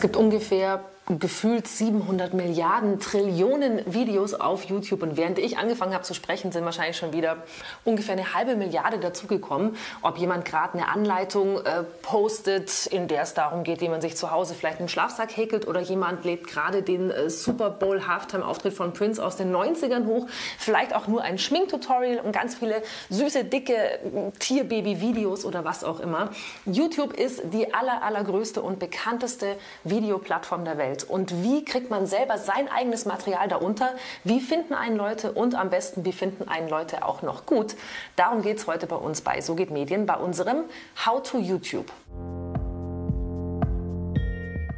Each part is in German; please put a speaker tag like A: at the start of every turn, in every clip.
A: gibt ungefähr gefühlt 700 Milliarden Trillionen Videos auf YouTube. Und während ich angefangen habe zu sprechen, sind wahrscheinlich schon wieder ungefähr eine halbe Milliarde dazugekommen. Ob jemand gerade eine Anleitung äh, postet, in der es darum geht, wie man sich zu Hause vielleicht einen Schlafsack häkelt oder jemand lädt gerade den äh, Super Bowl Halftime-Auftritt von Prince aus den 90ern hoch. Vielleicht auch nur ein Schminktutorial und ganz viele süße, dicke Tierbaby-Videos oder was auch immer. YouTube ist die aller, allergrößte und bekannteste Videoplattform der Welt. Welt und wie kriegt man selber sein eigenes Material darunter, wie finden einen Leute und am besten, wie finden einen Leute auch noch gut. Darum geht es heute bei uns bei So geht Medien, bei unserem How to YouTube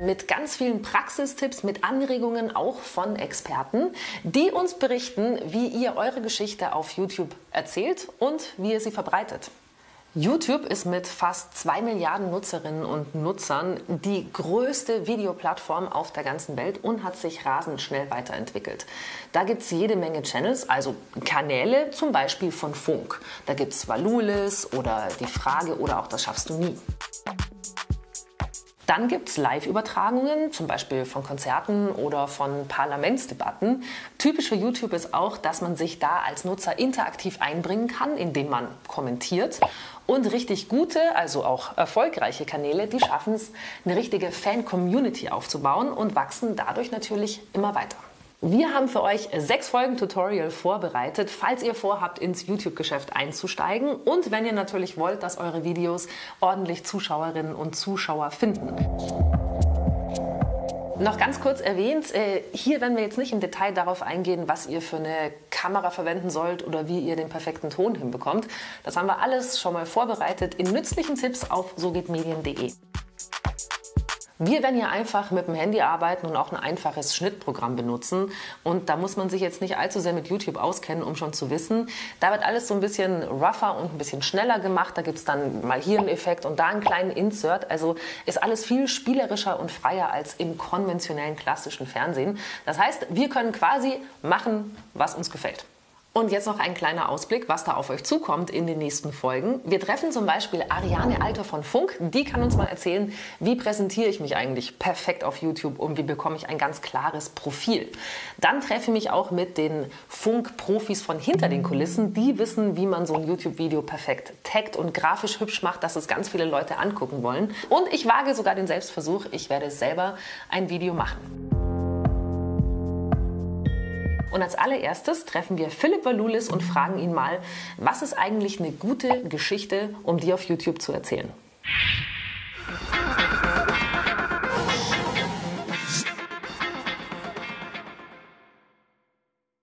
A: mit ganz vielen Praxistipps, mit Anregungen auch von Experten, die uns berichten, wie ihr eure Geschichte auf YouTube erzählt und wie ihr sie verbreitet. YouTube ist mit fast zwei Milliarden Nutzerinnen und Nutzern die größte Videoplattform auf der ganzen Welt und hat sich rasend schnell weiterentwickelt. Da gibt es jede Menge Channels, also Kanäle, zum Beispiel von Funk. Da gibt es Valulis oder Die Frage oder auch Das schaffst du nie. Dann gibt es Live-Übertragungen, zum Beispiel von Konzerten oder von Parlamentsdebatten. Typisch für YouTube ist auch, dass man sich da als Nutzer interaktiv einbringen kann, indem man kommentiert. Und richtig gute, also auch erfolgreiche Kanäle, die schaffen es, eine richtige Fan-Community aufzubauen und wachsen dadurch natürlich immer weiter. Wir haben für euch sechs Folgen Tutorial vorbereitet, falls ihr vorhabt, ins YouTube-Geschäft einzusteigen und wenn ihr natürlich wollt, dass eure Videos ordentlich Zuschauerinnen und Zuschauer finden. Noch ganz kurz erwähnt, äh, hier werden wir jetzt nicht im Detail darauf eingehen, was ihr für eine Kamera verwenden sollt oder wie ihr den perfekten Ton hinbekommt. Das haben wir alles schon mal vorbereitet in nützlichen Tipps auf sogehtmedien.de. Wir werden hier einfach mit dem Handy arbeiten und auch ein einfaches Schnittprogramm benutzen. Und da muss man sich jetzt nicht allzu sehr mit YouTube auskennen, um schon zu wissen. Da wird alles so ein bisschen rougher und ein bisschen schneller gemacht. Da gibt es dann mal hier einen Effekt und da einen kleinen Insert. Also ist alles viel spielerischer und freier als im konventionellen klassischen Fernsehen. Das heißt, wir können quasi machen, was uns gefällt. Und jetzt noch ein kleiner Ausblick, was da auf euch zukommt in den nächsten Folgen. Wir treffen zum Beispiel Ariane Alter von Funk. Die kann uns mal erzählen, wie präsentiere ich mich eigentlich perfekt auf YouTube und wie bekomme ich ein ganz klares Profil. Dann treffe ich mich auch mit den Funk-Profis von hinter den Kulissen. Die wissen, wie man so ein YouTube-Video perfekt taggt und grafisch hübsch macht, dass es ganz viele Leute angucken wollen. Und ich wage sogar den Selbstversuch, ich werde selber ein Video machen. Und als allererstes treffen wir Philipp Valulis und fragen ihn mal, was ist eigentlich eine gute Geschichte, um die auf YouTube zu erzählen?